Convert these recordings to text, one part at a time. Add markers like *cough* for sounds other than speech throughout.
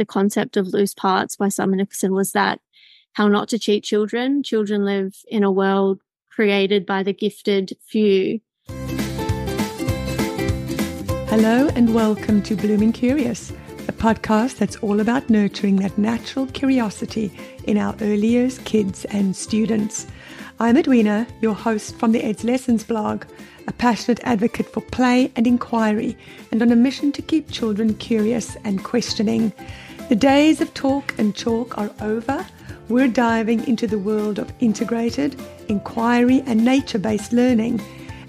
the concept of loose parts by Simon Nicholson was that how not to cheat children. Children live in a world created by the gifted few. Hello, and welcome to Blooming Curious, a podcast that's all about nurturing that natural curiosity in our early years kids and students. I'm Edwina, your host from the Ed's Lessons blog, a passionate advocate for play and inquiry, and on a mission to keep children curious and questioning. The days of talk and chalk are over we're diving into the world of integrated, inquiry, and nature based learning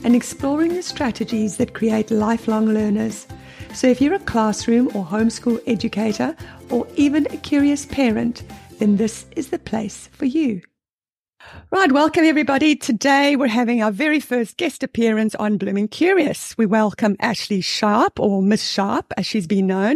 and exploring the strategies that create lifelong learners. So, if you're a classroom or homeschool educator or even a curious parent, then this is the place for you. Right, welcome everybody. Today we're having our very first guest appearance on Blooming Curious. We welcome Ashleigh Sharp, or Miss Sharp as she's been known.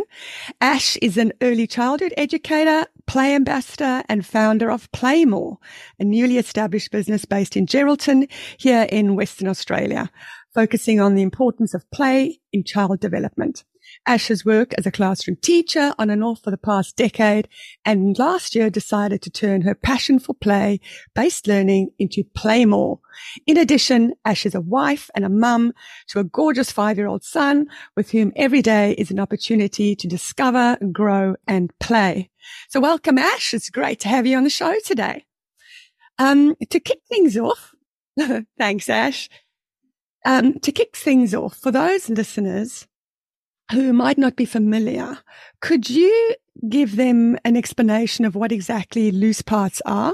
Ash is an early childhood educator, play ambassador, and founder of Playmore, a newly established business based in Geraldton here in Western Australia, focusing on the importance of play in child development. Ash has worked as a classroom teacher on and off for the past decade and last year decided to turn her passion for play based learning into Playmore. In addition, Ash is a wife and a mum to a gorgeous five year old son with whom every day is an opportunity to discover, grow and play. So welcome, Ash. It's great to have you on the show today. Um, to kick things off, *laughs* thanks, Ash. Um, to kick things off, for those listeners who might not be familiar, could you give them an explanation of what exactly loose parts are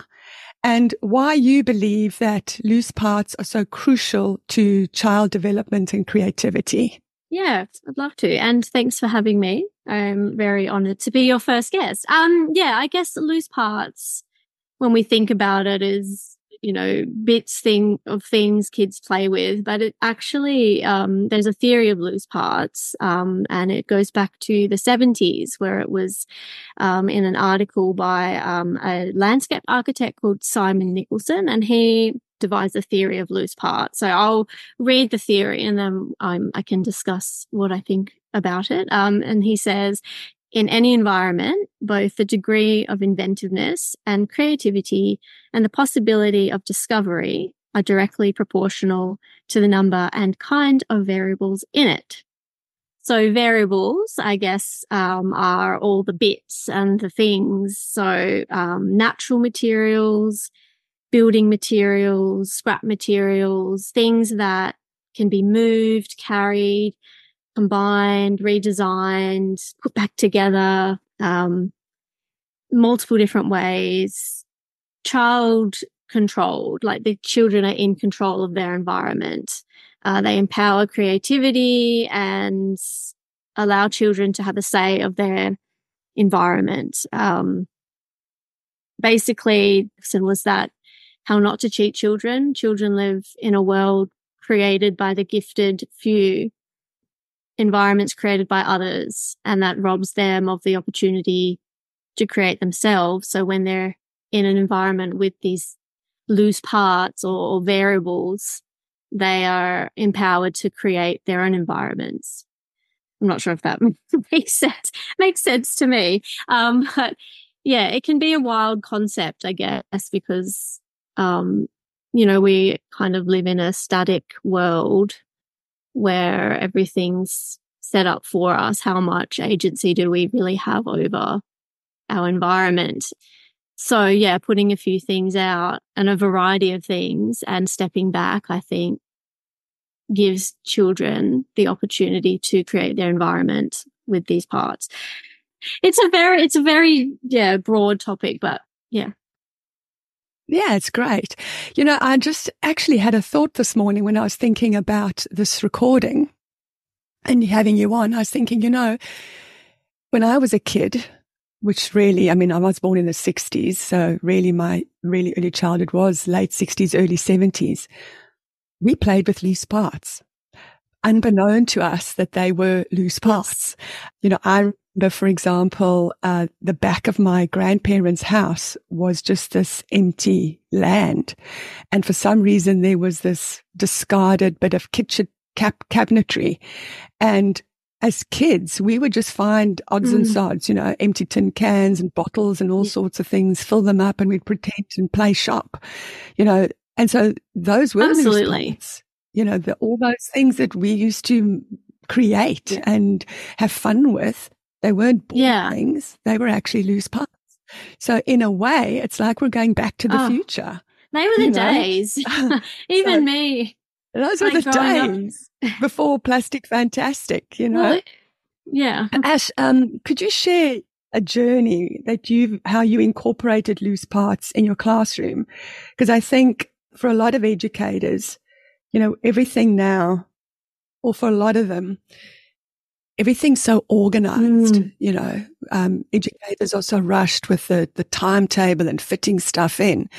and why you believe that loose parts are so crucial to child development and creativity? Yeah, I'd love to. And thanks for having me. I'm very honored to be your first guest. Um, yeah, I guess loose parts, when we think about it, is you know, bits thing of things kids play with, but it actually, um, there's a theory of loose parts, um, and it goes back to the 70s where it was, um, in an article by, um, a landscape architect called Simon Nicholson, and he devised a theory of loose parts. So I'll read the theory and then I can discuss what I think about it. Um, and he says, in any environment, both the degree of inventiveness and creativity and the possibility of discovery are directly proportional to the number and kind of variables in it. So variables, I guess, um, are all the bits and the things. So um, natural materials, building materials, scrap materials, things that can be moved, carried, combined, redesigned, put back together, um, multiple different ways, child controlled, like the children are in control of their environment. Uh, they empower creativity and allow children to have a say of their environment. Um, basically, was that how not to cheat children. Children live in a world created by the gifted few environments created by others and that robs them of the opportunity to create themselves. So when they're in an environment with these loose parts or, or variables, they are empowered to create their own environments. I'm not sure if that *laughs* makes sense, makes sense to me. Um, but yeah, it can be a wild concept, I guess, because, um, you know, we kind of live in a static world where everything's set up for us. How much agency do we really have over our environment? So yeah, putting a few things out and a variety of things and stepping back, I think gives children the opportunity to create their environment with these parts. It's a very, it's a very, yeah, broad topic, but yeah. Yeah, it's great. You know, I just actually had a thought this morning when I was thinking about this recording and having you on. I was thinking, you know, when I was a kid, which really, I mean, I was born in the 60s. So really my really early childhood was late 60s, early 70s. We played with loose parts, unbeknown to us that they were loose parts. You know, I remember, for example, uh, the back of my grandparents' house was just this empty land. And for some reason, there was this discarded bit of kitchen cap- cabinetry. And as kids, we would just find odds mm. and sods, you know, empty tin cans and bottles and all yeah. sorts of things, fill them up and we'd pretend and play shop, you know. And so those were absolutely, you know, the, all those things that we used to create yeah. and have fun with. They weren't yeah. things. They were actually loose parts. So in a way, it's like we're going back to the oh, future. They were the days. *laughs* *laughs* Even so, me. Those were the days *laughs* before plastic fantastic, you know. Well, yeah. Ash, um, could you share a journey that you how you incorporated loose parts in your classroom? Because I think for a lot of educators, you know, everything now, or for a lot of them, everything's so organized, mm. you know. Um, educators are so rushed with the, the timetable and fitting stuff in.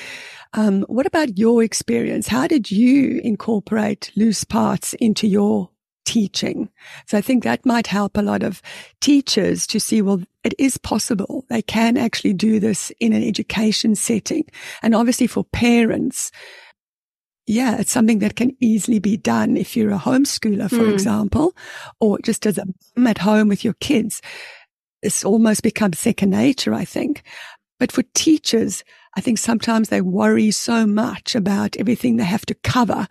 Um, what about your experience? How did you incorporate loose parts into your teaching? So I think that might help a lot of teachers to see, well, it is possible. They can actually do this in an education setting. And obviously for parents, yeah, it's something that can easily be done if you're a homeschooler, for mm. example, or just as a mom at home with your kids. It's almost become second nature, I think. But for teachers, I think sometimes they worry so much about everything they have to cover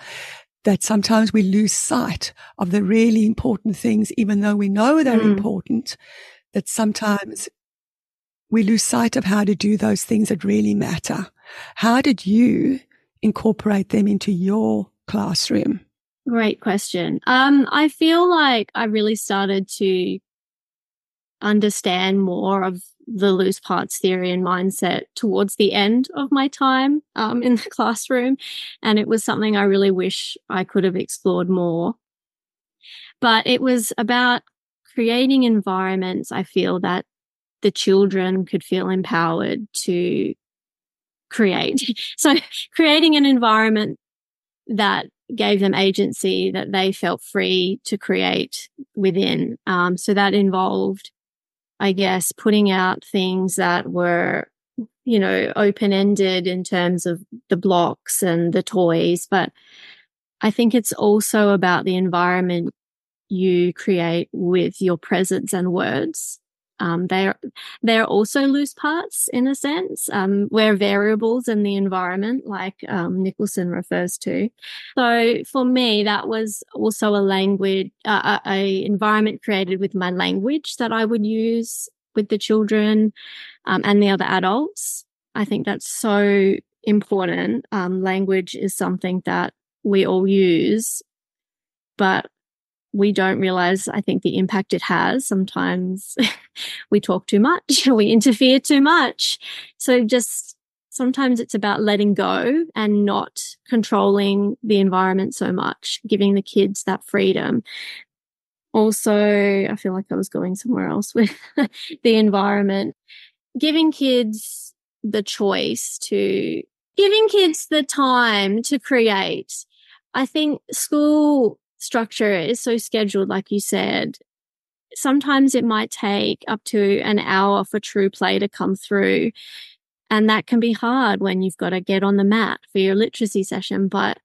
that sometimes we lose sight of the really important things, even though we know they're mm. important, that sometimes we lose sight of how to do those things that really matter. How did you incorporate them into your classroom? Great question. Um, I feel like I really started to understand more of the loose parts theory and mindset towards the end of my time um, in the *laughs* classroom. And it was something I really wish I could have explored more. But it was about creating environments, I feel, that the children could feel empowered to create. *laughs* so creating an environment that gave them agency that they felt free to create within. Um, so that involved I guess, putting out things that were, you know, open ended in terms of the blocks and the toys. But I think it's also about the environment you create with your presence and words. Um, they're they're also loose parts in a sense. Um, we're variables in the environment, like um, Nicholson refers to. So for me, that was also a language, uh, a, environment created with my language that I would use with the children um, and the other adults. I think that's so important. Um, language is something that we all use, but we don't realize, I think, the impact it has. Sometimes *laughs* we talk too much, *laughs* we interfere too much. So just sometimes it's about letting go and not controlling the environment so much, giving the kids that freedom. Also, I feel like I was going somewhere else *laughs* with the environment, giving kids the choice to giving kids the time to create. I think school structure is so scheduled, like you said. Sometimes it might take up to an hour for true play to come through. And that can be hard when you've got to get on the mat for your literacy session. But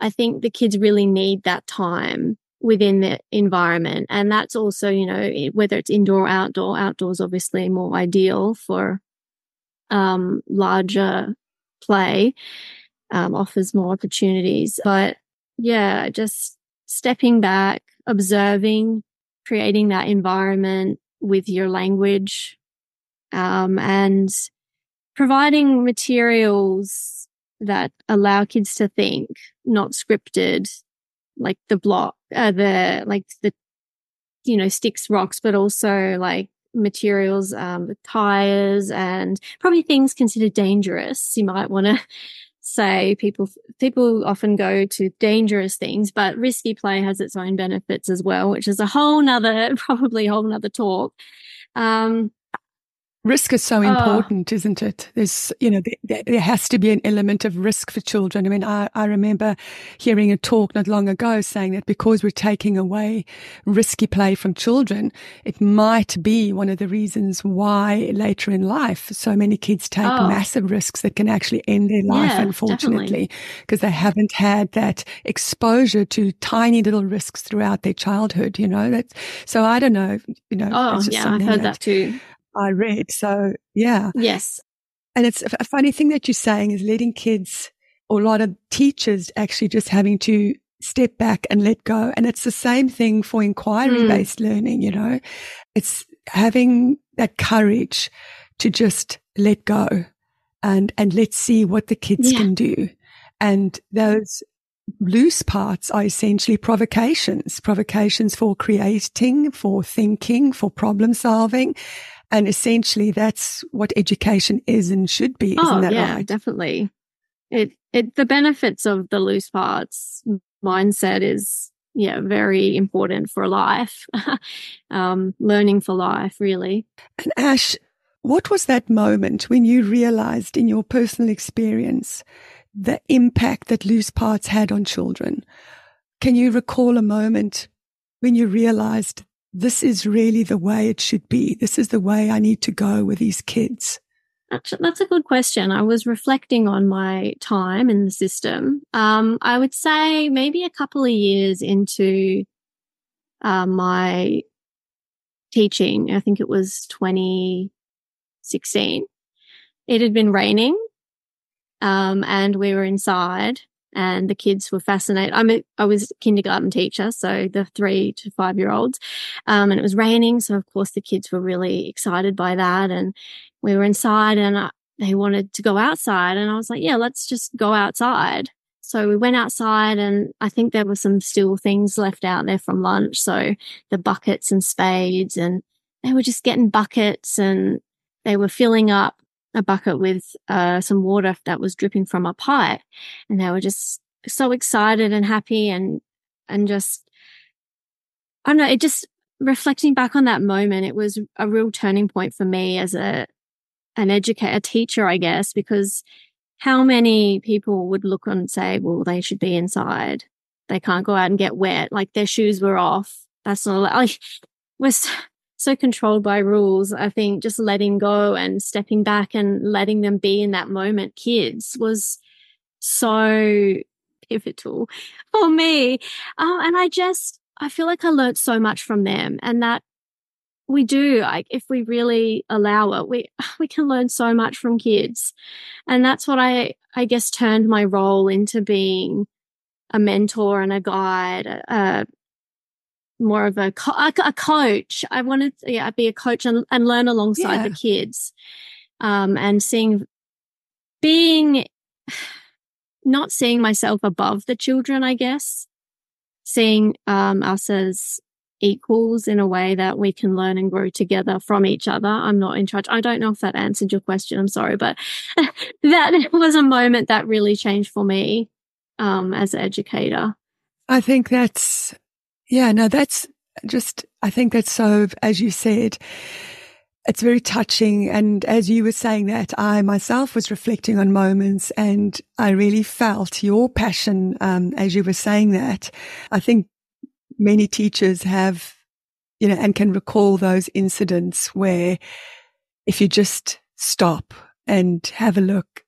I think the kids really need that time within the environment. And that's also, you know, whether it's indoor or outdoor, outdoors obviously more ideal for um, larger play, um, offers more opportunities. But yeah, just stepping back, observing, creating that environment with your language, um, and providing materials that allow kids to think, not scripted, like the block, uh, the, like the, you know, sticks, rocks, but also like materials, um, the tires and probably things considered dangerous. You might want to say people people often go to dangerous things, but risky play has its own benefits as well, which is a whole nother *laughs* probably a whole nother talk. Um, Risk is so oh. important, isn't it? There's, you know, there, there, has to be an element of risk for children. I mean, I, I remember hearing a talk not long ago saying that because we're taking away risky play from children, it might be one of the reasons why later in life so many kids take oh. massive risks that can actually end their life, yeah, unfortunately, because they haven't had that exposure to tiny little risks throughout their childhood, you know, that's, so I don't know, you know. Oh, yeah, I've heard that, that too. I read. So yeah. Yes. And it's a funny thing that you're saying is letting kids or a lot of teachers actually just having to step back and let go. And it's the same thing for inquiry based mm. learning, you know, it's having that courage to just let go and, and let's see what the kids yeah. can do. And those loose parts are essentially provocations, provocations for creating, for thinking, for problem solving. And essentially that's what education is and should be. Isn't oh, that yeah, right? definitely. It, it, the benefits of the loose parts mindset is, yeah, very important for life. *laughs* um, learning for life, really. And Ash, what was that moment when you realized in your personal experience the impact that loose parts had on children? Can you recall a moment when you realized this is really the way it should be. This is the way I need to go with these kids? That's a good question. I was reflecting on my time in the system. Um, I would say maybe a couple of years into uh, my teaching, I think it was 2016. It had been raining, um, and we were inside, and the kids were fascinated. I'm a, I was kindergarten teacher, so the three to five year olds, um, and it was raining, so of course the kids were really excited by that, and we were inside, and I, they wanted to go outside, and I was like, yeah, let's just go outside. So we went outside, and I think there were some still things left out there from lunch, so the buckets and spades, and they were just getting buckets and they were filling up a bucket with uh, some water that was dripping from a pipe, and they were just so excited and happy and and just I don't know. It just reflecting back on that moment, it was a real turning point for me as a an educator, a teacher, I guess, because how many people would look on and say, "Well, they should be inside. They can't go out and get wet. Like their shoes were off. That's not *laughs* like." Was so controlled by rules. I think just letting go and stepping back and letting them be in that moment, kids, was so pivotal *laughs* for me. Um, and I just, I feel like I learned so much from them and that we do like if we really allow it we *laughs* we can learn so much from kids and that's what i i guess turned my role into being a mentor and a guide a, more of a, co- a coach. I wanted to yeah, be a coach and, and learn alongside yeah. the kids. Um, and seeing, being, not seeing myself above the children, I guess, seeing, um, us as equals in a way that we can learn and grow together from each other. I'm not in charge. I don't know if that answered your question. I'm sorry, but *laughs* that was a moment that really changed for me, um, as an educator. I think that's yeah, no, that's just, I think that's so, as you said, it's very touching. And as you were saying that, I myself was reflecting on moments and I really felt your passion um, as you were saying that. I think many teachers have, you know, and can recall those incidents where if you just stop and have a look,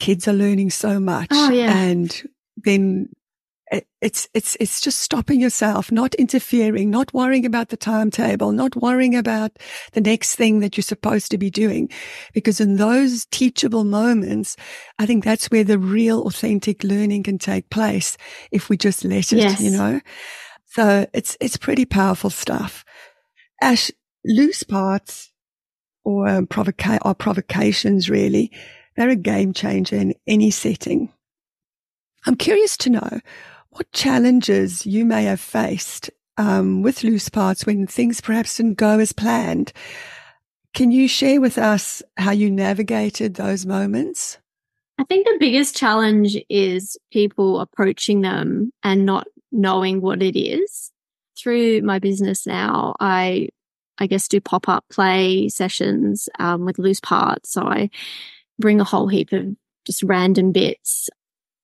kids are learning so much. Oh, yeah. And then it's it's it's just stopping yourself, not interfering, not worrying about the timetable, not worrying about the next thing that you're supposed to be doing, because in those teachable moments, I think that's where the real authentic learning can take place if we just let it, yes. you know. So it's it's pretty powerful stuff. Ash, loose parts or um, provoca- or provocations really, they're a game changer in any setting. I'm curious to know what challenges you may have faced um, with loose parts when things perhaps didn't go as planned. Can you share with us how you navigated those moments? I think the biggest challenge is people approaching them and not knowing what it is. Through my business now, I I guess, do pop up play sessions um, with loose parts. So I bring a whole heap of just random bits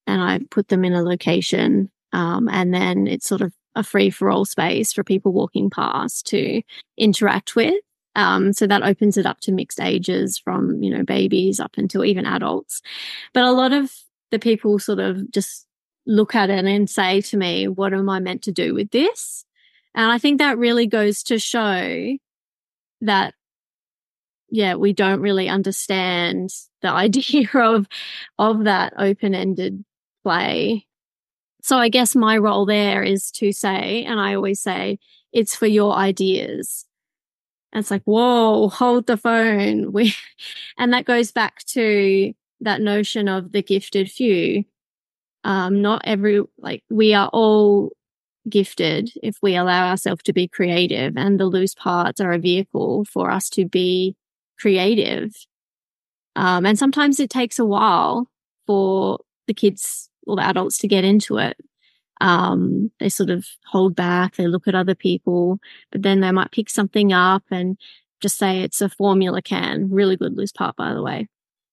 and I put them in a location. Um, and then it's sort of a free for all space for people walking past to interact with. Um, so that opens it up to mixed ages from, you know, babies up until even adults. But a lot of the people sort of just look at it and say to me, what am I meant to do with this? And I think that really goes to show that, yeah, we don't really understand the *laughs* idea of, of that open ended play. So I guess my role there is to say, and I always say, it's for your ideas. And it's like, whoa, hold the phone. *laughs* We, and that goes back to that notion of the gifted few. Um, not every, like we are all gifted if we allow ourselves to be creative and the loose parts are a vehicle for us to be creative. Um, and sometimes it takes a while for the kids or the adults to get into it. Um, they sort of hold back, they look at other people, but then they might pick something up and just say it's a formula can. Really good loose part, by the way.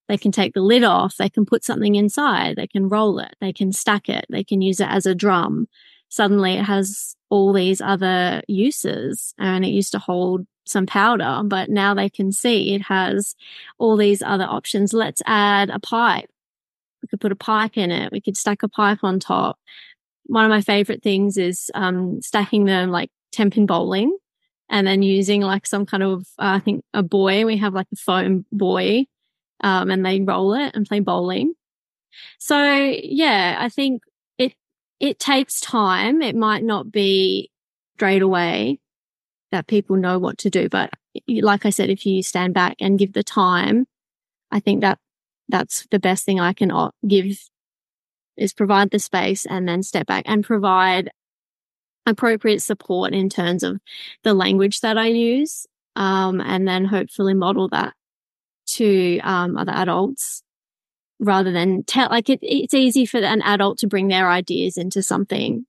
They can take the lid off, they can put something inside, they can roll it, they can stack it, they can use it as a drum. Suddenly it has all these other uses and it used to hold some powder, but now they can see it has all these other options. Let's add a pipe we could put a pipe in it. We could stack a pipe on top. One of my favorite things is um, stacking them like 10 pin bowling and then using like some kind of, uh, I think a buoy. We have like a foam buoy um, and they roll it and play bowling. So yeah, I think it, it takes time. It might not be straight away that people know what to do. But like I said, if you stand back and give the time, I think that that's the best thing I can give is provide the space and then step back and provide appropriate support in terms of the language that I use. Um, and then hopefully model that to um, other adults rather than tell, like it, it's easy for an adult to bring their ideas into something.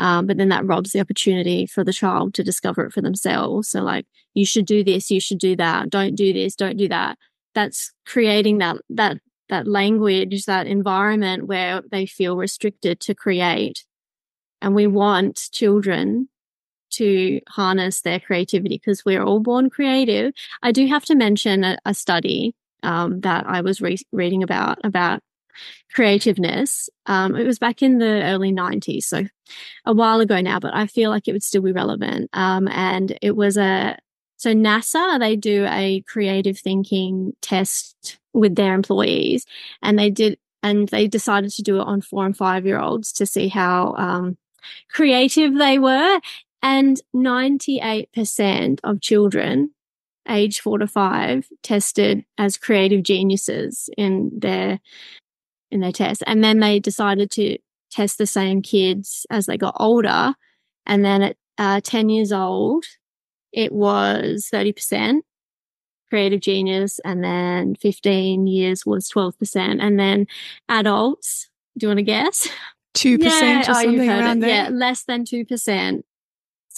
Um, but then that robs the opportunity for the child to discover it for themselves. So like, you should do this, you should do that. Don't do this, don't do that that's creating that that that language, that environment where they feel restricted to create. And we want children to harness their creativity because we're all born creative. I do have to mention a, a study um, that I was re- reading about about creativeness. Um, it was back in the early 90s, so a while ago now, but I feel like it would still be relevant. Um, and it was a so NASA, they do a creative thinking test with their employees and they did, and they decided to do it on four and five year olds to see how, um, creative they were. And 98% of children age four to five tested as creative geniuses in their, in their test. And then they decided to test the same kids as they got older. And then at uh, 10 years old, it was 30% creative genius and then 15 years was 12% and then adults do you want to guess? 2% yeah, or oh, something around it. there? yeah less than 2%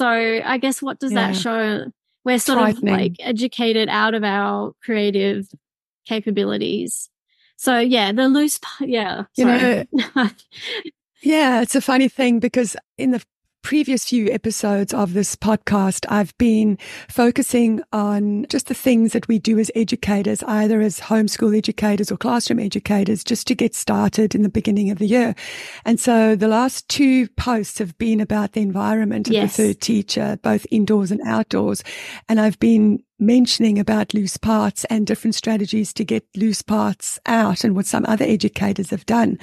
so i guess what does yeah. that show? We're sort of like educated out of our creative capabilities. So yeah the loose yeah you know *laughs* yeah it's a funny thing because in the previous few episodes of this podcast, I've been focusing on just the things that we do as educators, either as homeschool educators or classroom educators, just to get started in the beginning of the year. And so the last two posts have been about the environment of yes. the third teacher, both indoors and outdoors. And I've been mentioning about loose parts and different strategies to get loose parts out and what some other educators have done.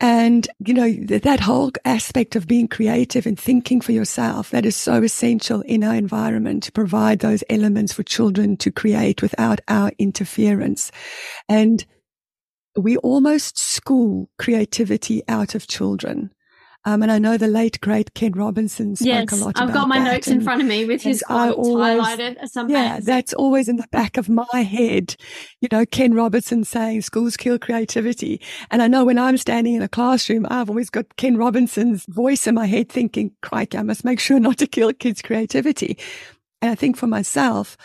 And, you know, that whole aspect of being creative and thinking for yourself, that is so essential in our environment to provide those elements for children to create without our interference. And we almost school creativity out of children. Um, and I know the late great Ken Robinson spoke yes, a lot I've got my notes in front of me with his quotes always, highlighted. Some yeah, that's always in the back of my head. You know, Ken Robinson saying schools kill creativity. And I know when I'm standing in a classroom, I've always got Ken Robinson's voice in my head thinking, crikey, I must make sure not to kill kids' creativity. And I think for myself,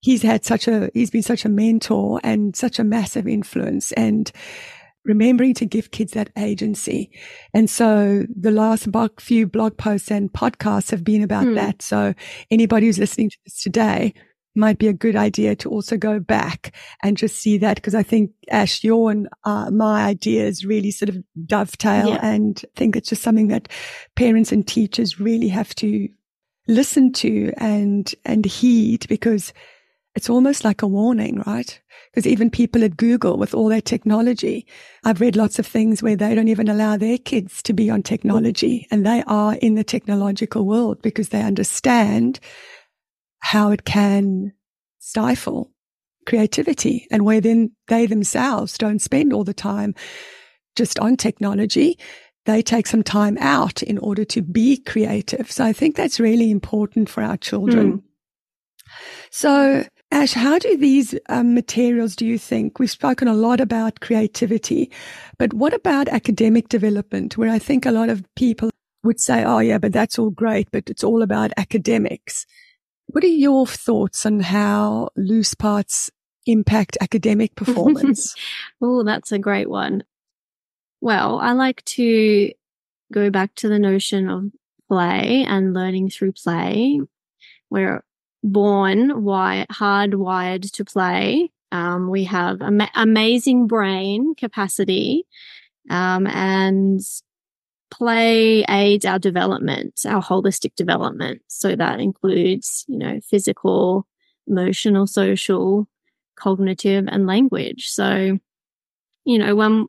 he's had such a, he's been such a mentor and such a massive influence and remembering to give kids that agency. And so the last blog, few blog posts and podcasts have been about mm. that. So anybody who's listening to this today might be a good idea to also go back and just see that because I think Ash, your and uh, my ideas really sort of dovetail yeah. and I think it's just something that parents and teachers really have to listen to and, and heed because it's almost like a warning, right? Because even people at Google with all their technology, I've read lots of things where they don't even allow their kids to be on technology and they are in the technological world because they understand how it can stifle creativity and where then they themselves don't spend all the time just on technology. They take some time out in order to be creative. So I think that's really important for our children. Mm. So Ash, how do these um, materials do you think? We've spoken a lot about creativity, but what about academic development, where I think a lot of people would say, oh, yeah, but that's all great, but it's all about academics. What are your thoughts on how loose parts impact academic *laughs* performance? oh, that's a great one. Well, I like to go back to the notion of play and learning through play, where born wired, hardwired to play. Um, we have am- amazing brain capacity, um, and play aids our development, our holistic development. So that includes, you know, physical, emotional, social, cognitive, and language. So, you know, when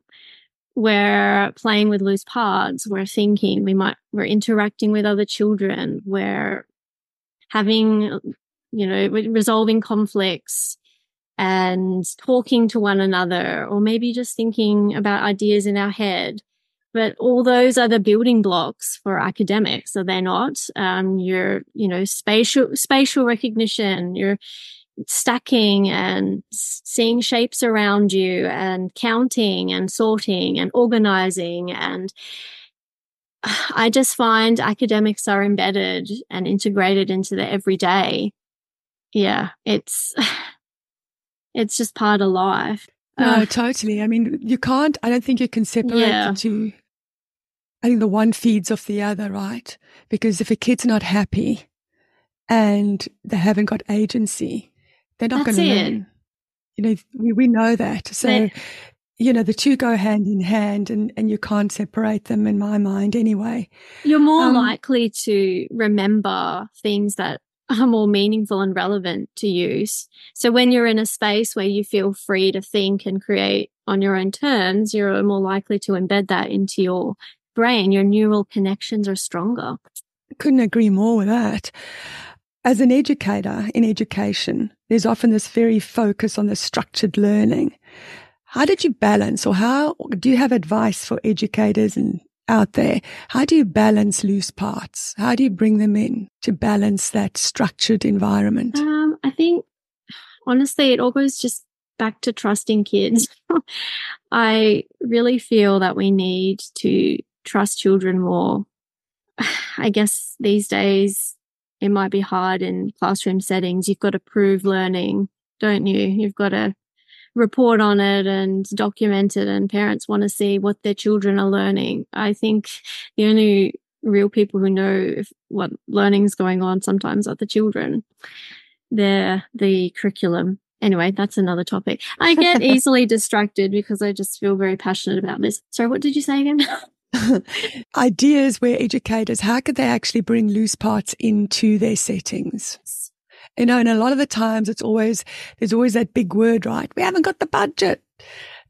we're playing with loose parts, we're thinking, we might, we're interacting with other children, we're having, you know, resolving conflicts and talking to one another, or maybe just thinking about ideas in our head. But all those are the building blocks for academics, so they're not. Um, your, you know, spatial spatial recognition, your stacking and seeing shapes around you, and counting and sorting and organizing and *sighs* I just find academics are embedded and integrated into the everyday. Yeah, it's *sighs* it's just part of life. No, uh, totally. I mean, you can't. I don't think you can separate yeah. the two. I think the one feeds off the other, right? Because if a kid's not happy and they haven't got agency, they're not going to learn. You know, we, we know that. So you know, the two go hand in hand and, and you can't separate them in my mind anyway. You're more um, likely to remember things that Um, are more meaningful and relevant to use. So when you're in a space where you feel free to think and create on your own terms, you're more likely to embed that into your brain. Your neural connections are stronger. Couldn't agree more with that. As an educator in education, there's often this very focus on the structured learning. How did you balance or how do you have advice for educators and out there? How do you balance loose parts? How do you bring them in to balance that structured environment? Um, I think honestly, it all goes just back to trusting kids. *laughs* I really feel that we need to trust children more. *sighs* I guess these days it might be hard in classroom settings. You've got to prove learning, don't you? You've got to report on it and document it and parents want to see what their children are learning. I think the only real people who know if, what learning is going on sometimes are the children. They're the curriculum. Anyway, that's another topic. I get *laughs* easily distracted because I just feel very passionate about this. Sorry, what did you say again? *laughs* *laughs* Ideas where educators, how could they actually bring loose parts into their settings? You know, and a lot of the times it's always, there's always that big word, right? We haven't got the budget.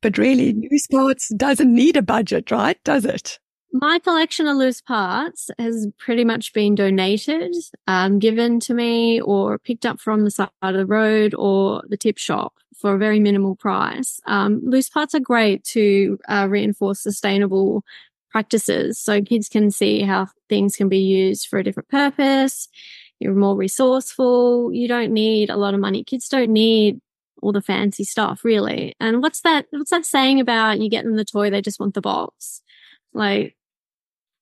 But really, loose parts doesn't need a budget, right? Does it? My collection of loose parts has pretty much been donated, um, given to me, or picked up from the side of the road or the tip shop for a very minimal price. Um, loose parts are great to uh, reinforce sustainable practices so kids can see how things can be used for a different purpose you're more resourceful. You don't need a lot of money. Kids don't need all the fancy stuff, really. And what's that? What's that saying about you get them the toy? They just want the box. Like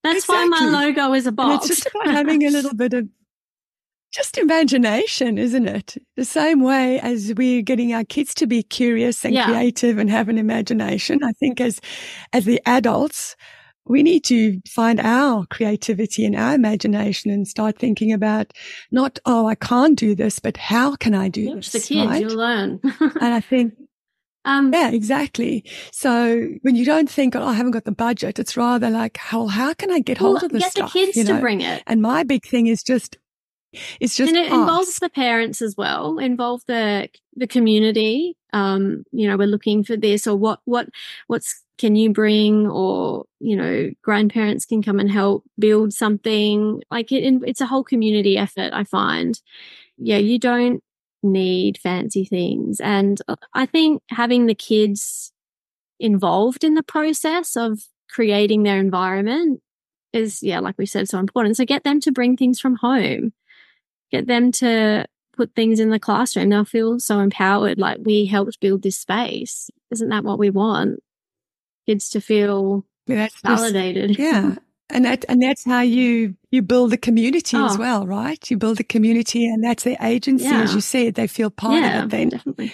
that's exactly. why my logo is a box. And it's just about having a little bit of just imagination, isn't it? The same way as we're getting our kids to be curious and yeah. creative and have an imagination. I think as, as the adults, we need to find our creativity and our imagination and start thinking about not, oh, I can't do this, but how can I do this? the kids, right? you'll learn. *laughs* and I think um, yeah, exactly. So when you don't think, oh, I haven't got the budget, it's rather like, well, how can I get hold well, of this get stuff? Get the kids you know? to bring it. And my big thing is just it's just and it involves the parents as well, involve the the community. Um, you know, we're looking for this or what what what's can you bring or you know grandparents can come and help build something. Like it it's a whole community effort i find. Yeah you don't need fancy things. And uh, i think having the kids involved in the process of creating their environment is yeah like we said so important. So get them to bring things from home get them to put things in the classroom, they'll feel so empowered. Like we helped build this space. Isn't that what we want? Kids to feel yeah, validated. Just, yeah. And that, and that's how you, you build a community oh. as well, right? You build a community and that's their agency. Yeah. As you said, they feel part yeah, of it then. Definitely.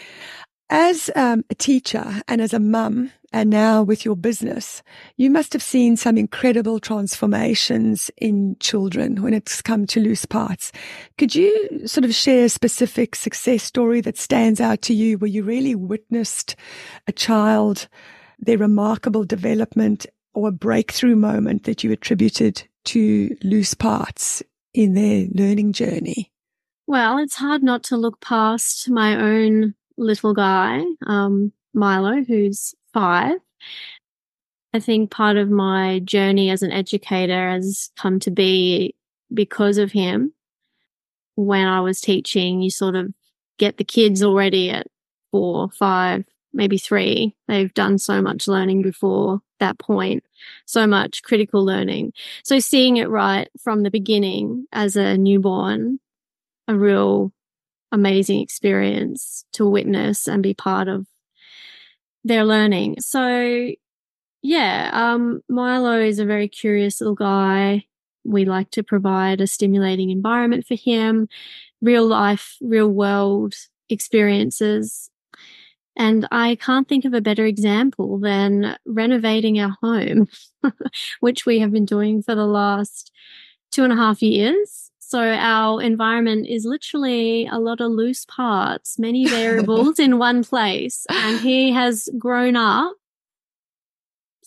As um, a teacher and as a mum, and now with your business, you must have seen some incredible transformations in children when it's come to loose parts. Could you sort of share a specific success story that stands out to you where you really witnessed a child, their remarkable development or a breakthrough moment that you attributed to loose parts in their learning journey? Well, it's hard not to look past my own little guy, um, Milo, who's five. I think part of my journey as an educator has come to be because of him. When I was teaching, you sort of get the kids already at four, five, maybe three. They've done so much learning before that point, so much critical learning. So seeing it right from the beginning as a newborn, a real amazing experience to witness and be part of their learning. So yeah, um, Milo is a very curious little guy. We like to provide a stimulating environment for him, real life, real world experiences. And I can't think of a better example than renovating our home, *laughs* which we have been doing for the last two and a half years. So our environment is literally a lot of loose parts, many variables in one place. And he has grown up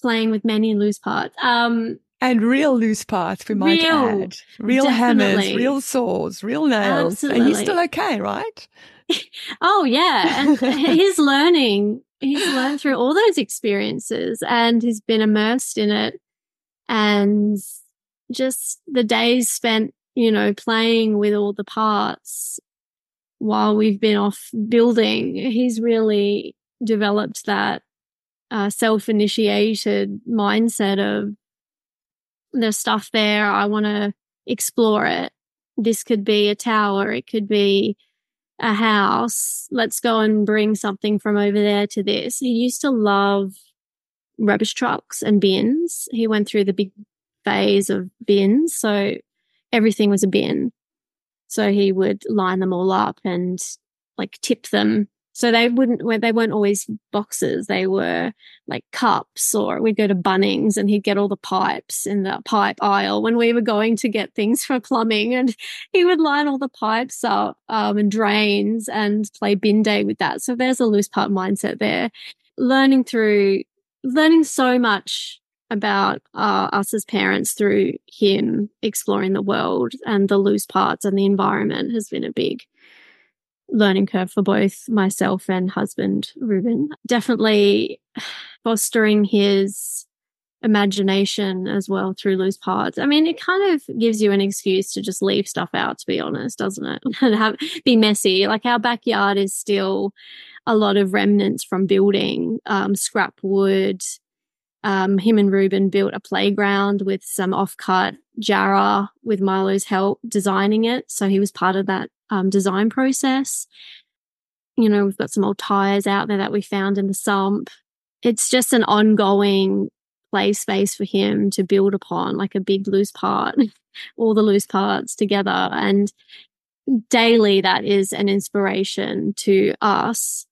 playing with many loose parts. Um, and real loose parts, we might real, add. Real definitely. hammers, real saws, real nails. Absolutely. And he's still okay, right? *laughs* oh, yeah. And he's learning. He's learned through all those experiences and he's been immersed in it. And just the days spent you know, playing with all the parts while we've been off building, he's really developed that uh, self initiated mindset of there's stuff there. I want to explore it. This could be a tower. It could be a house. Let's go and bring something from over there to this. He used to love rubbish trucks and bins. He went through the big phase of bins. So everything was a bin. So he would line them all up and like tip them. So they wouldn't, they weren't always boxes. They were like cups or we'd go to Bunnings and he'd get all the pipes in the pipe aisle when we were going to get things for plumbing and he would line all the pipes up, um, and drains and play bin day with that. So there's a loose part mindset there. Learning through, learning so much about uh, us as parents through him exploring the world and the loose parts and the environment has been a big learning curve for both myself and husband Ruben. Definitely fostering his imagination as well through loose parts. I mean, it kind of gives you an excuse to just leave stuff out, to be honest, doesn't it? *laughs* and have be messy. Like our backyard is still a lot of remnants from building, um, scrap wood, um, him and Ruben built a playground with some off-cut jarrah with Milo's help designing it. So he was part of that um, design process. You know, we've got some old tires out there that we found in the sump. It's just an ongoing play space for him to build upon, like a big loose part, *laughs* all the loose parts together. And daily that is an inspiration to us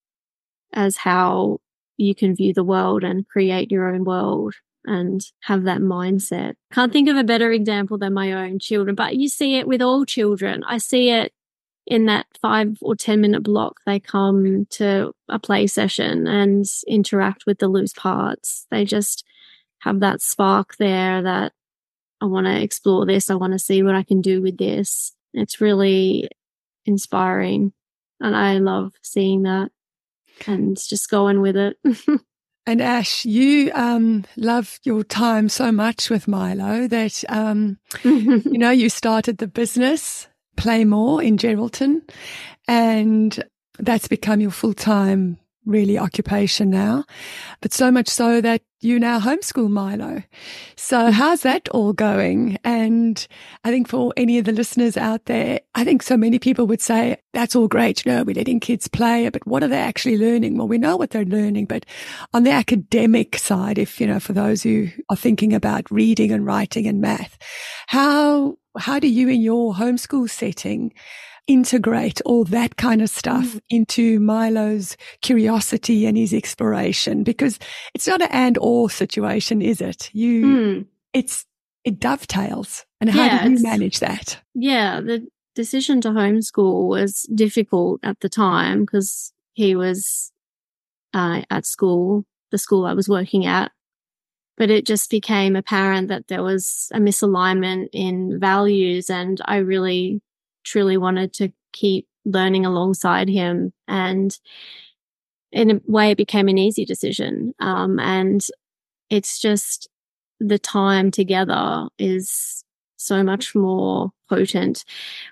as how you can view the world and create your own world and have that mindset. Can't think of a better example than my own children, but you see it with all children. I see it in that five or 10 minute block. They come to a play session and interact with the loose parts. They just have that spark there that I want to explore this. I want to see what I can do with this. It's really inspiring. And I love seeing that and just going with it. *laughs* and Ash, you um, love your time so much with Milo that, um, you know, you started the business Play More in Geraldton and that's become your full time really occupation now, but so much so that you now homeschool Milo. So how's that all going? And I think for any of the listeners out there, I think so many people would say, that's all great. You know, we're letting kids play, but what are they actually learning? Well, we know what they're learning, but on the academic side, if, you know, for those who are thinking about reading and writing and math, how, how do you in your homeschool setting integrate all that kind of stuff mm. into Milo's curiosity and his exploration because it's not an and or situation, is it? You, mm. it's, it dovetails. And how yeah, do you manage that? Yeah. The decision to homeschool was difficult at the time because he was uh, at school, the school I was working at. But it just became apparent that there was a misalignment in values and I really truly wanted to keep learning alongside him. And in a way, it became an easy decision. Um, and it's just the time together is so much more potent.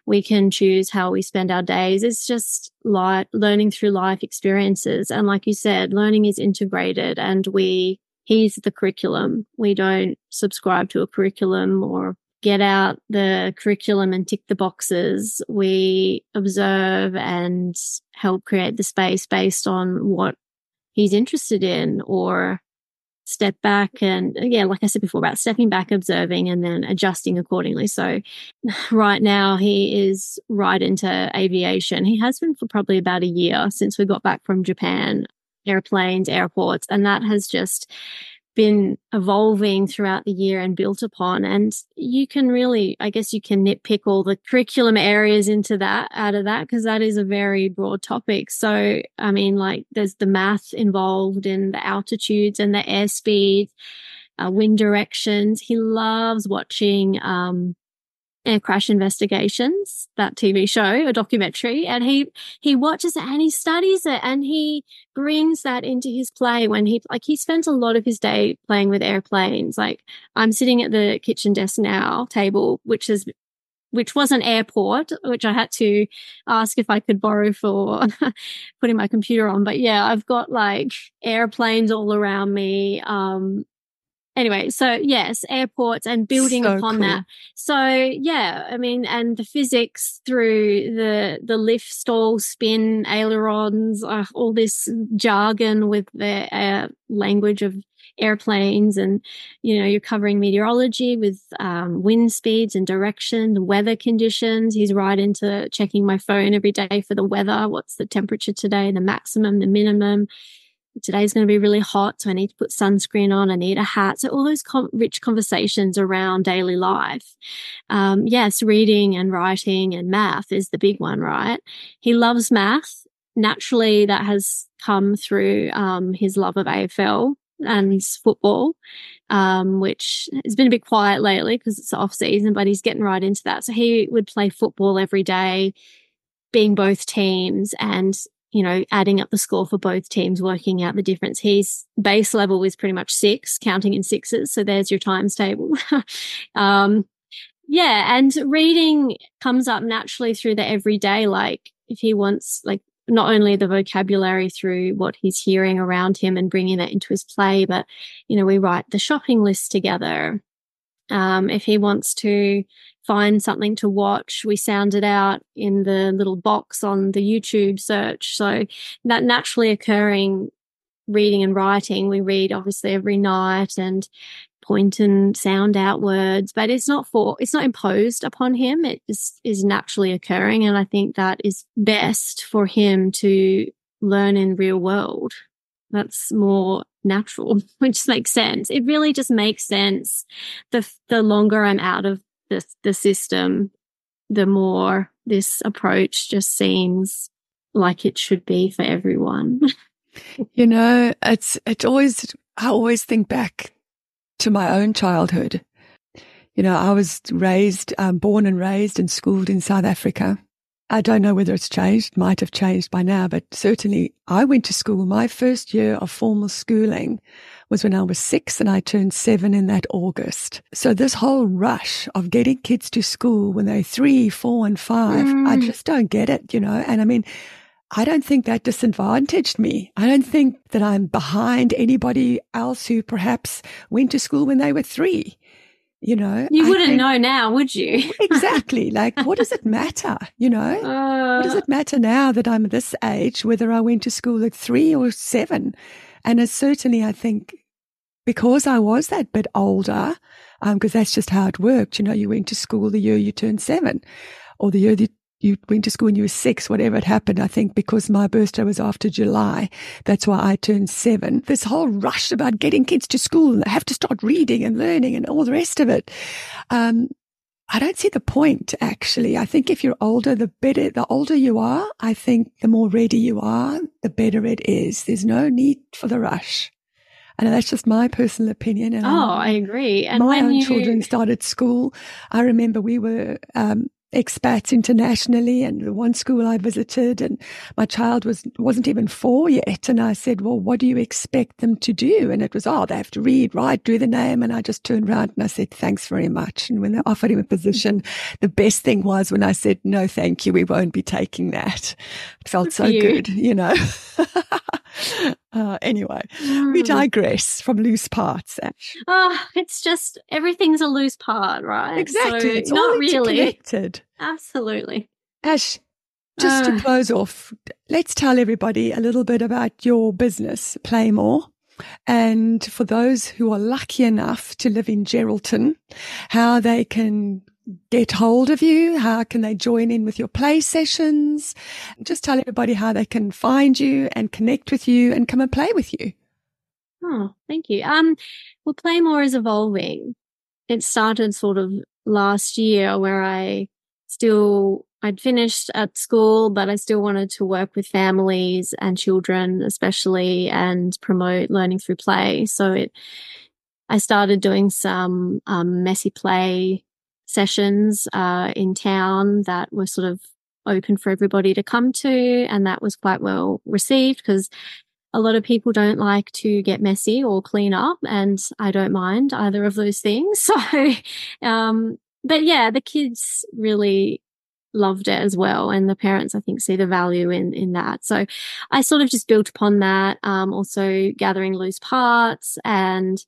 We can choose how we spend our days. It's just like learning through life experiences. And like you said, learning is integrated and we, he's the curriculum. We don't subscribe to a curriculum or get out the curriculum and tick the boxes. We observe and help create the space based on what he's interested in or step back and yeah, like I said before about stepping back, observing and then adjusting accordingly. So *sighs* right now he is right into aviation. He has been for probably about a year since we got back from Japan, airplanes, airports, and that has just been evolving throughout the year and built upon. And you can really, I guess you can nitpick all the curriculum areas into that, out of that, because that is a very broad topic. So, I mean, like there's the math involved in the altitudes and the airspeed, uh, wind directions. He loves watching, um, Air Crash Investigations, that TV show, a documentary, and he he watches it and he studies it and he brings that into his play when he like he spends a lot of his day playing with airplanes. Like I'm sitting at the kitchen desk now table, which is which was an airport, which I had to ask if I could borrow for *laughs* putting my computer on. But yeah, I've got like airplanes all around me. Um, anyway, so yes, airports and building so upon cool. that. So yeah, I mean, and the physics through the the lift, stall, spin, ailerons, uh, all this jargon with the uh, language of airplanes and you know you're covering meteorology with um, wind speeds and direction weather conditions he's right into checking my phone every day for the weather what's the temperature today the maximum the minimum today's going to be really hot, so I need to put sunscreen on. I need a hat. So all those com- rich conversations around daily life. Um, yes, reading and writing and math is the big one, right? He loves math. Naturally, that has come through um, his love of AFL and football, um, which has been a bit quiet lately because it's off season, but he's getting right into that. So he would play football every day, being both teams and you know, adding up the score for both teams, working out the difference. His base level is pretty much six, counting in sixes. So there's your times table. *laughs* um, yeah. And reading comes up naturally through the everyday. Like if he wants, like, not only the vocabulary through what he's hearing around him and bringing that into his play, but, you know, we write the shopping list together. Um, if he wants to find something to watch, we sound it out in the little box on the YouTube search. So that naturally occurring reading and writing, we read obviously every night and point and sound out words, but it's not for, it's not imposed upon him. It just is naturally occurring. And I think that is best for him to learn in real world. That's more natural, *laughs* which makes sense. It really just makes sense. The, the longer I'm out of the, the system, the more this approach just seems like it should be for everyone. *laughs* you know, it's, it's always, I always think back to my own childhood. You know, I was raised, um, born and raised and schooled in South Africa. I don't know whether it's changed, might have changed by now, but certainly I went to school. My first year of formal schooling was when I was six and I turned seven in that August. So this whole rush of getting kids to school when they're three, four and five, mm. I just don't get it, you know? And I mean, I don't think that disadvantaged me. I don't think that I'm behind anybody else who perhaps went to school when they were three. You know, you wouldn't think, know now, would you? *laughs* exactly. Like, what does it matter? You know, uh, *laughs* what does it matter now that I'm this age, whether I went to school at three or seven? And certainly, I think, because I was that bit older, because um, that's just how it worked. You know, you went to school the year you turned seven or the year that you went to school when you were six, whatever had happened. I think because my birthday was after July, that's why I turned seven. This whole rush about getting kids to school and they have to start reading and learning and all the rest of it. Um, I don't see the point actually. I think if you're older, the better, the older you are, I think the more ready you are, the better it is. There's no need for the rush. And that's just my personal opinion. And oh, I agree. And my own you... children started school. I remember we were um, expats internationally and the one school I visited and my child was, wasn't even four yet. And I said, well, what do you expect them to do? And it was, oh, they have to read, write, do the name. And I just turned around and I said, thanks very much. And when they offered him a position, the best thing was when I said, no, thank you. We won't be taking that. It felt so you. good, you know. *laughs* *laughs* Uh, anyway, mm. we hmm. digress from loose parts. Oh, it's just everything's a loose part, right? Exactly. So it's not really connected. Absolutely. Ash, just uh, to close off, let's tell everybody a little bit about your business, Playmore. And for those who are lucky enough to live in Geraldton, how they can get hold of you? How can they join in with your play sessions? Just tell everybody how they can find you and connect with you and come and play with you. Oh, thank you. Um, well, Playmore is evolving. It started sort of last year where I still I'd finished at school, but I still wanted to work with families and children, especially, and promote learning through play. So it, I started doing some um, messy play sessions uh, in town that were sort of open for everybody to come to. And that was quite well received because a lot of people don't like to get messy or clean up. And I don't mind either of those things. *laughs* So, um, but yeah, the kids really loved it as well. And the parents, I think, see the value in, in that. So I sort of just built upon that. Um, also gathering loose parts and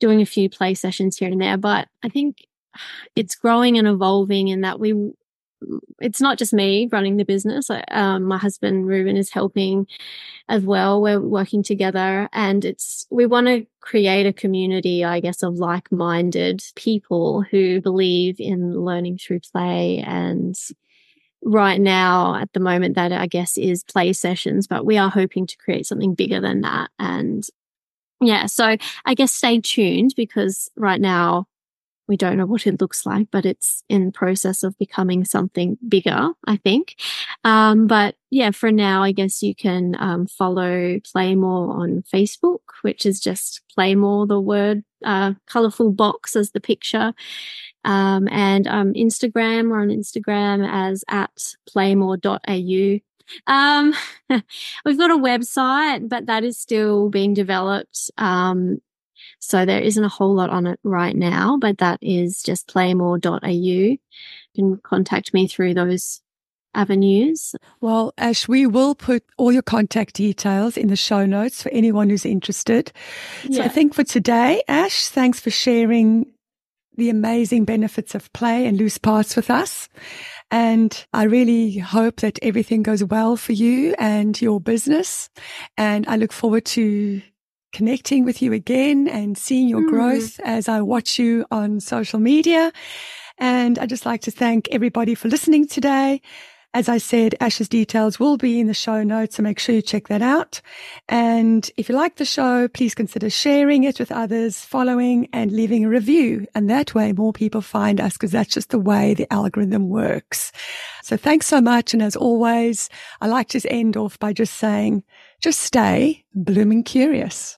doing a few play sessions here and there. But I think it's growing and evolving in that we it's not just me running the business. Um, my husband Ruben is helping as well. We're working together and it's, we want to create a community, I guess, of like-minded people who believe in learning through play. And right now at the moment that I guess is play sessions, but we are hoping to create something bigger than that. And yeah, so I guess stay tuned because right now we don't know what it looks like, but it's in process of becoming something bigger, I think. Um, but yeah, for now, I guess you can um, follow Playmore on Facebook, which is just Playmore, the word, uh, colorful box as the picture. Um, and um, Instagram, we're on Instagram as at playmore.au. Um, *laughs* we've got a website, but that is still being developed. Um, so there isn't a whole lot on it right now, but that is just playmore.au. You can contact me through those avenues. Well, Ash, we will put all your contact details in the show notes for anyone who's interested. Yeah. So I think for today, Ash, thanks for sharing the amazing benefits of play and loose parts with us. And I really hope that everything goes well for you and your business. And I look forward to connecting with you again and seeing your mm. growth as I watch you on social media. And I'd just like to thank everybody for listening today. As I said, Ash's details will be in the show notes, so make sure you check that out. And if you like the show, please consider sharing it with others, following and leaving a review. And that way more people find us because that's just the way the algorithm works. So thanks so much. And as always, I like to end off by just saying, just stay blooming curious.